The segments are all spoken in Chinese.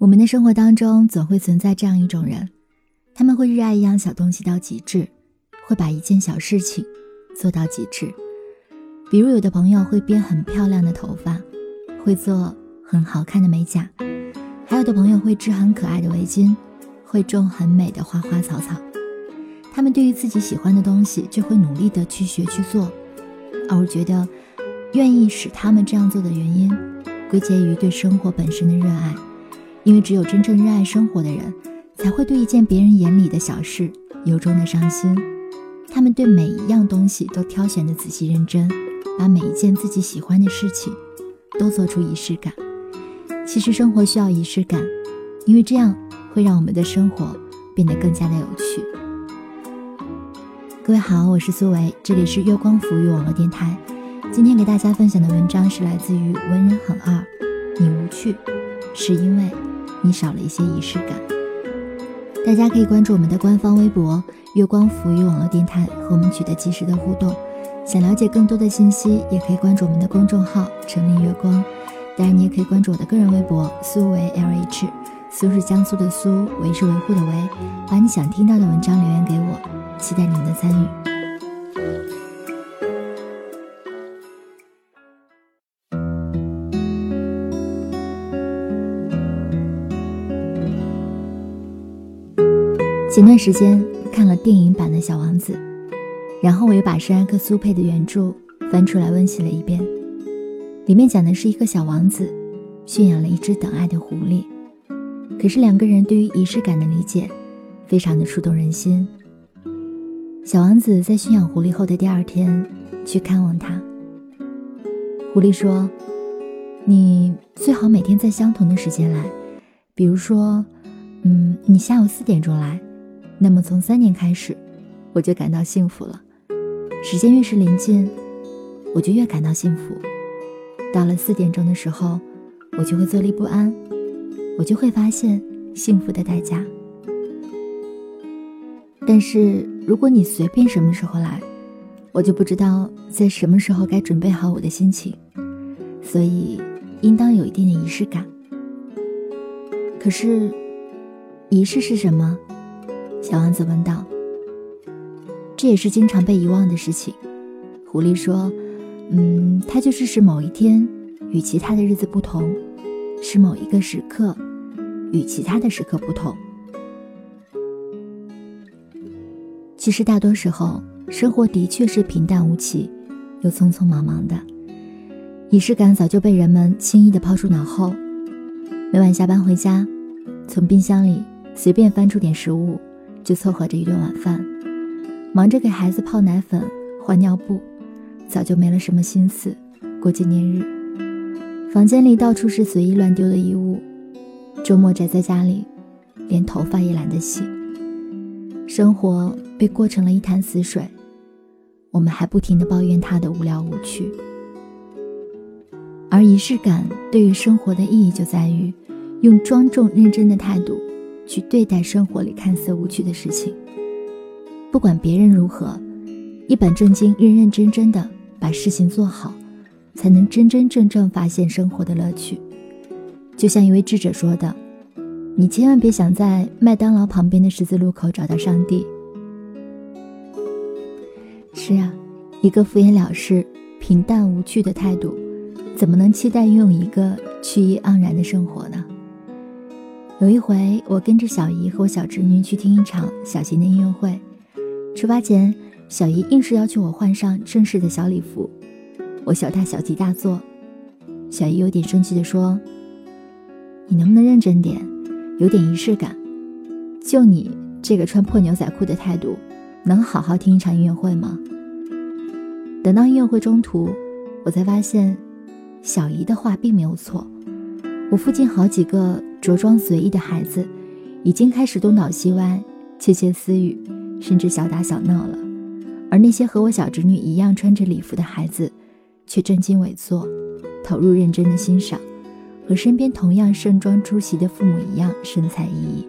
我们的生活当中总会存在这样一种人，他们会热爱一样小东西到极致，会把一件小事情做到极致。比如，有的朋友会编很漂亮的头发，会做很好看的美甲；还有的朋友会织很可爱的围巾，会种很美的花花草草。他们对于自己喜欢的东西，就会努力的去学去做。而我觉得，愿意使他们这样做的原因，归结于对生活本身的热爱。因为只有真正热爱生活的人，才会对一件别人眼里的小事由衷的伤心。他们对每一样东西都挑选的仔细认真，把每一件自己喜欢的事情都做出仪式感。其实生活需要仪式感，因为这样会让我们的生活变得更加的有趣。各位好，我是苏维，这里是月光浮语网络电台。今天给大家分享的文章是来自于文人很二，你无趣，是因为。你少了一些仪式感。大家可以关注我们的官方微博“月光浮语网络电台”，和我们取得及时的互动。想了解更多的信息，也可以关注我们的公众号“城里月光”。当然，你也可以关注我的个人微博“苏维 LH”，苏是江苏的苏，维是维护的维。把你想听到的文章留言给我，期待你们的参与。前段时间看了电影版的《小王子》，然后我又把圣埃克苏佩的原著翻出来温习了一遍。里面讲的是一个小王子驯养了一只等爱的狐狸，可是两个人对于仪式感的理解非常的触动人心。小王子在驯养狐狸后的第二天去看望他，狐狸说：“你最好每天在相同的时间来，比如说，嗯，你下午四点钟来。”那么从三年开始，我就感到幸福了。时间越是临近，我就越感到幸福。到了四点钟的时候，我就会坐立不安，我就会发现幸福的代价。但是如果你随便什么时候来，我就不知道在什么时候该准备好我的心情，所以应当有一定的仪式感。可是，仪式是什么？小王子问道：“这也是经常被遗忘的事情。”狐狸说：“嗯，它就是使某一天与其他的日子不同，使某一个时刻与其他的时刻不同。其实大多时候，生活的确是平淡无奇，又匆匆忙忙的，仪式感早就被人们轻易的抛出脑后。每晚下班回家，从冰箱里随便翻出点食物。”就凑合着一顿晚饭，忙着给孩子泡奶粉、换尿布，早就没了什么心思过纪念日。房间里到处是随意乱丢的衣物，周末宅在家里，连头发也懒得洗。生活被过成了一潭死水，我们还不停地抱怨它的无聊无趣。而仪式感对于生活的意义就在于，用庄重认真的态度。去对待生活里看似无趣的事情，不管别人如何，一本正经、认认真真的把事情做好，才能真真正正发现生活的乐趣。就像一位智者说的：“你千万别想在麦当劳旁边的十字路口找到上帝。”是啊，一个敷衍了事、平淡无趣的态度，怎么能期待拥有一个趣意盎然的生活呢？有一回，我跟着小姨和我小侄女去听一场小型的音乐会。出发前，小姨硬是要求我换上正式的小礼服，我小大小题大做。小姨有点生气地说：“你能不能认真点，有点仪式感？就你这个穿破牛仔裤的态度，能好好听一场音乐会吗？”等到音乐会中途，我才发现，小姨的话并没有错。我附近好几个。着装随意的孩子，已经开始东倒西歪、窃窃私语，甚至小打小闹了；而那些和我小侄女一样穿着礼服的孩子，却正襟危坐，投入认真的欣赏，和身边同样盛装出席的父母一样神采奕奕。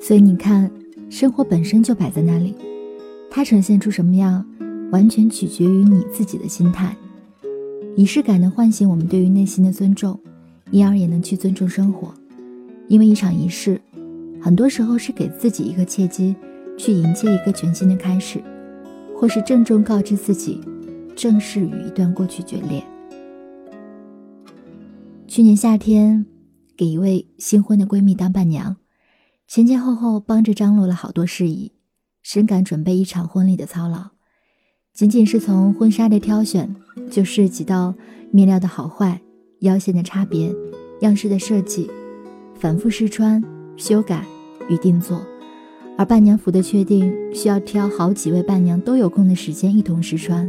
所以你看，生活本身就摆在那里，它呈现出什么样，完全取决于你自己的心态。仪式感能唤醒我们对于内心的尊重。因而也能去尊重生活。因为一场仪式，很多时候是给自己一个契机，去迎接一个全新的开始，或是郑重告知自己，正式与一段过去决裂。去年夏天，给一位新婚的闺蜜当伴娘，前前后后帮着张罗了好多事宜，深感准备一场婚礼的操劳。仅仅是从婚纱的挑选，就涉及到面料的好坏、腰线的差别、样式的设计。反复试穿、修改与定做，而伴娘服的确定需要挑好几位伴娘都有空的时间一同试穿，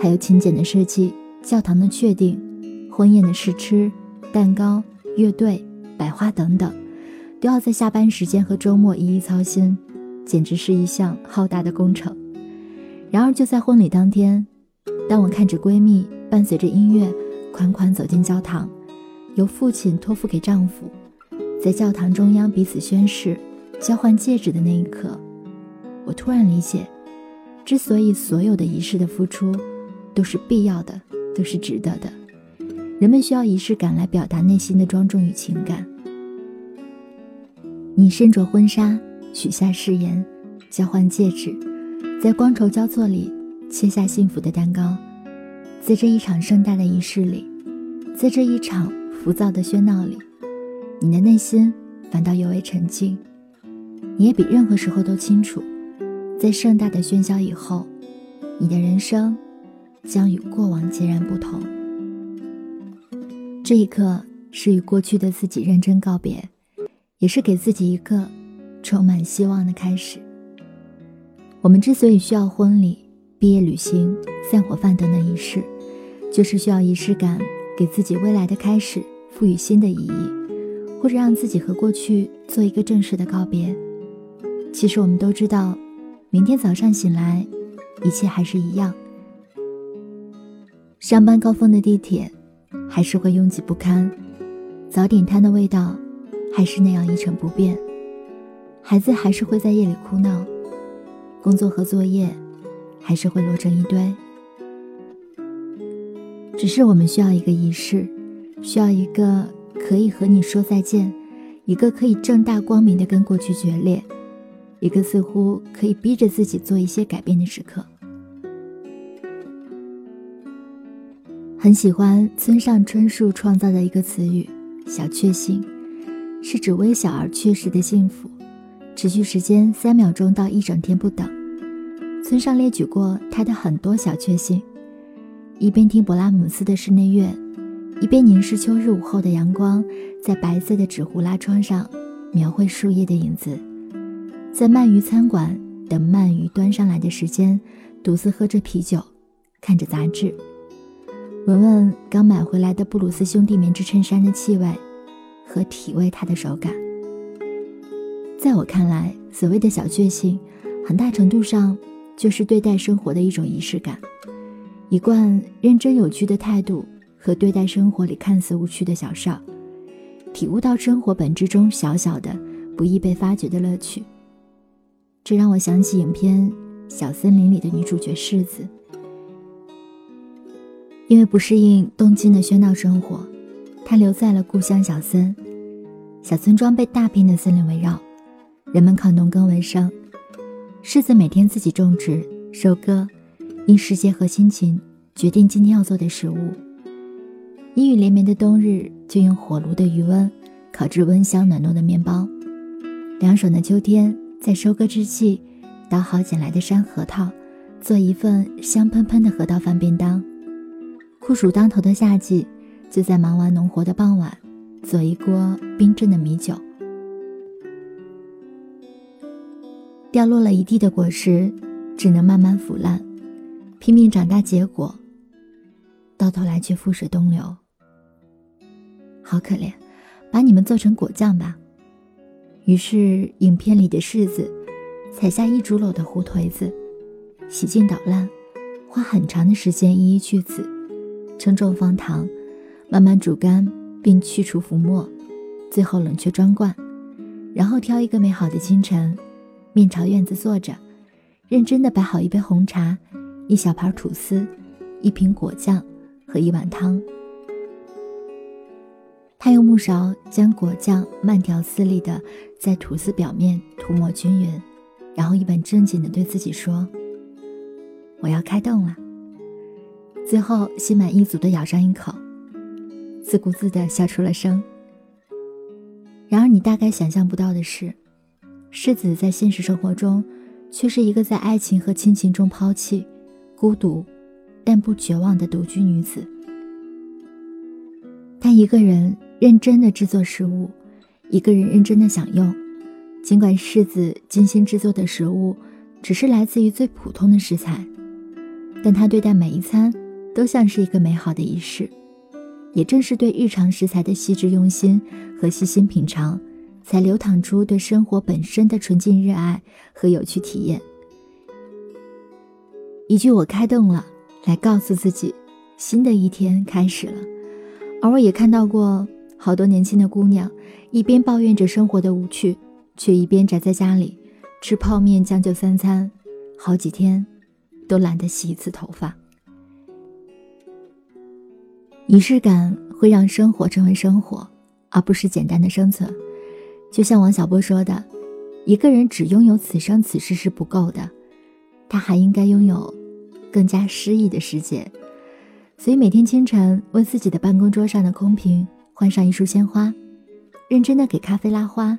还有请柬的设计、教堂的确定、婚宴的试吃、蛋糕、乐队、摆花等等，都要在下班时间和周末一一操心，简直是一项浩大的工程。然而就在婚礼当天，当我看着闺蜜伴随着音乐款款走进教堂，由父亲托付给丈夫。在教堂中央彼此宣誓、交换戒指的那一刻，我突然理解，之所以所有的仪式的付出都是必要的，都是值得的。人们需要仪式感来表达内心的庄重与情感。你身着婚纱，许下誓言，交换戒指，在光筹交错里切下幸福的蛋糕，在这一场盛大的仪式里，在这一场浮躁的喧闹里。你的内心反倒尤为沉静，你也比任何时候都清楚，在盛大的喧嚣以后，你的人生将与过往截然不同。这一刻是与过去的自己认真告别，也是给自己一个充满希望的开始。我们之所以需要婚礼、毕业旅行、散伙饭等等仪式，就是需要仪式感，给自己未来的开始赋予新的意义。或者让自己和过去做一个正式的告别。其实我们都知道，明天早上醒来，一切还是一样。上班高峰的地铁还是会拥挤不堪，早点摊的味道还是那样一成不变，孩子还是会在夜里哭闹，工作和作业还是会摞成一堆。只是我们需要一个仪式，需要一个。可以和你说再见，一个可以正大光明的跟过去决裂，一个似乎可以逼着自己做一些改变的时刻。很喜欢村上春树创造的一个词语“小确幸”，是指微小而确实的幸福，持续时间三秒钟到一整天不等。村上列举过他的很多小确幸：一边听勃拉姆斯的室内乐。一边凝视秋日午后的阳光，在白色的纸糊拉窗上描绘树叶的影子，在鳗鱼餐馆等鳗鱼端上来的时间，独自喝着啤酒，看着杂志，闻闻刚买回来的布鲁斯兄弟棉质衬衫的气味，和体味它的手感。在我看来，所谓的小确幸，很大程度上就是对待生活的一种仪式感，一贯认真有趣的态度。和对待生活里看似无趣的小事儿，体悟到生活本质中小小的、不易被发掘的乐趣。这让我想起影片《小森林》里的女主角柿子，因为不适应东京的喧闹生活，她留在了故乡小森。小村庄被大片的森林围绕，人们靠农耕为生。柿子每天自己种植、收割，因时节和心情决定今天要做的食物。阴雨连绵的冬日，就用火炉的余温烤制温香暖糯的面包；凉爽的秋天，在收割之际，捣好捡来的山核桃，做一份香喷喷的核桃饭便当；酷暑当头的夏季，就在忙完农活的傍晚，做一锅冰镇的米酒。掉落了一地的果实，只能慢慢腐烂，拼命长大结果，到头来却覆水东流。好可怜，把你们做成果酱吧。于是，影片里的柿子采下一竹篓的胡颓子，洗净捣烂，花很长的时间一一去籽，称重放糖，慢慢煮干并去除浮沫，最后冷却装罐。然后挑一个美好的清晨，面朝院子坐着，认真的摆好一杯红茶，一小盘吐司，一瓶果酱和一碗汤。他用木勺将果酱慢条斯理的在吐司表面涂抹均匀，然后一本正经的对自己说：“我要开动了。”最后心满意足的咬上一口，自顾自的笑出了声。然而你大概想象不到的是，世子在现实生活中，却是一个在爱情和亲情中抛弃、孤独，但不绝望的独居女子。她一个人。认真的制作食物，一个人认真的享用。尽管世子精心制作的食物只是来自于最普通的食材，但他对待每一餐都像是一个美好的仪式。也正是对日常食材的细致用心和细心品尝，才流淌出对生活本身的纯净热爱和有趣体验。一句“我开动了”，来告诉自己，新的一天开始了。而我也看到过。好多年轻的姑娘，一边抱怨着生活的无趣，却一边宅在家里吃泡面将就三餐，好几天都懒得洗一次头发。仪式感会让生活成为生活，而不是简单的生存。就像王小波说的：“一个人只拥有此生此世是不够的，他还应该拥有更加诗意的世界。”所以每天清晨为自己的办公桌上的空瓶。换上一束鲜花，认真的给咖啡拉花，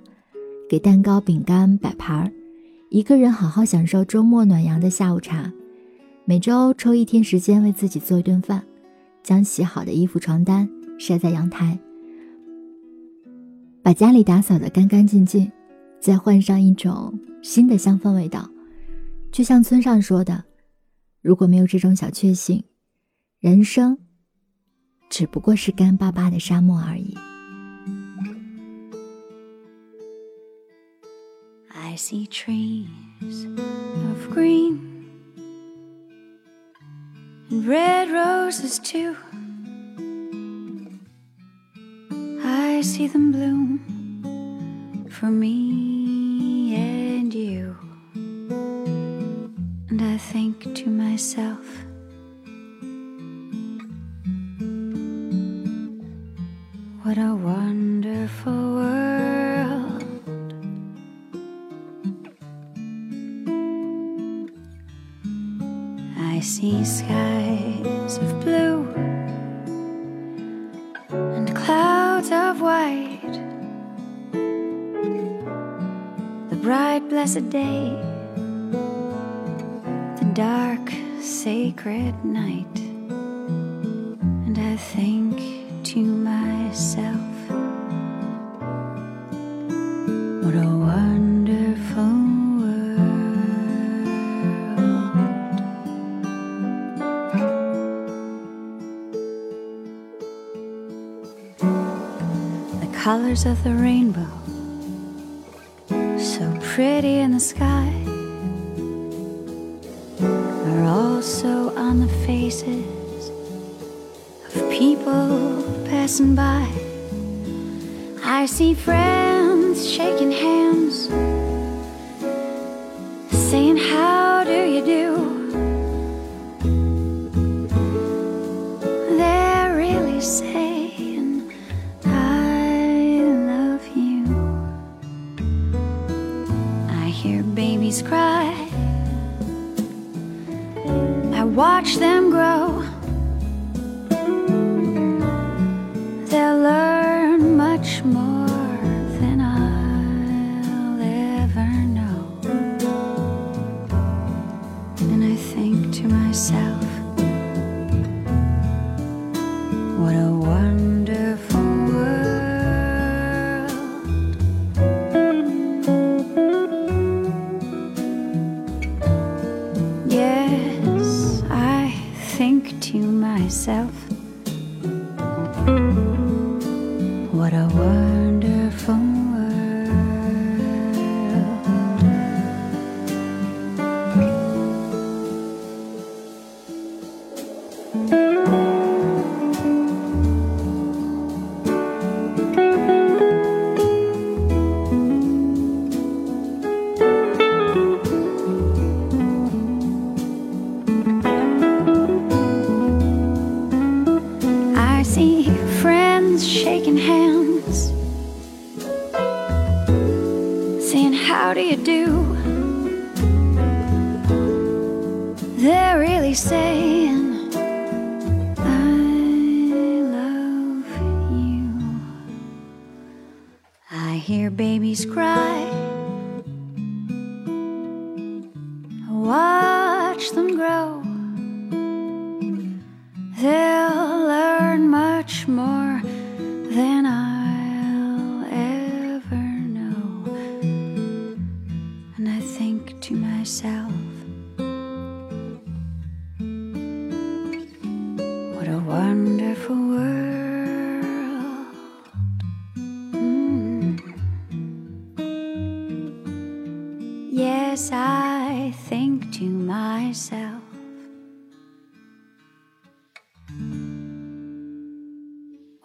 给蛋糕饼干摆盘儿，一个人好好享受周末暖阳的下午茶。每周抽一天时间为自己做一顿饭，将洗好的衣服床单晒在阳台，把家里打扫的干干净净，再换上一种新的香氛味道。就像村上说的：“如果没有这种小确幸，人生。”只不过是干巴巴的沙漠而已。I see trees of green and red roses too. See them bloom for me bright, blessed day, the dark, sacred night. And I think to myself. What a wonderful world. The colors of the rainbow, pretty in the sky, are also on the faces of people passing by. I see friends shaking hands, babies cry, I watch them grow. yourself. What a world. Grow. They'll learn much more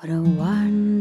What a wonderful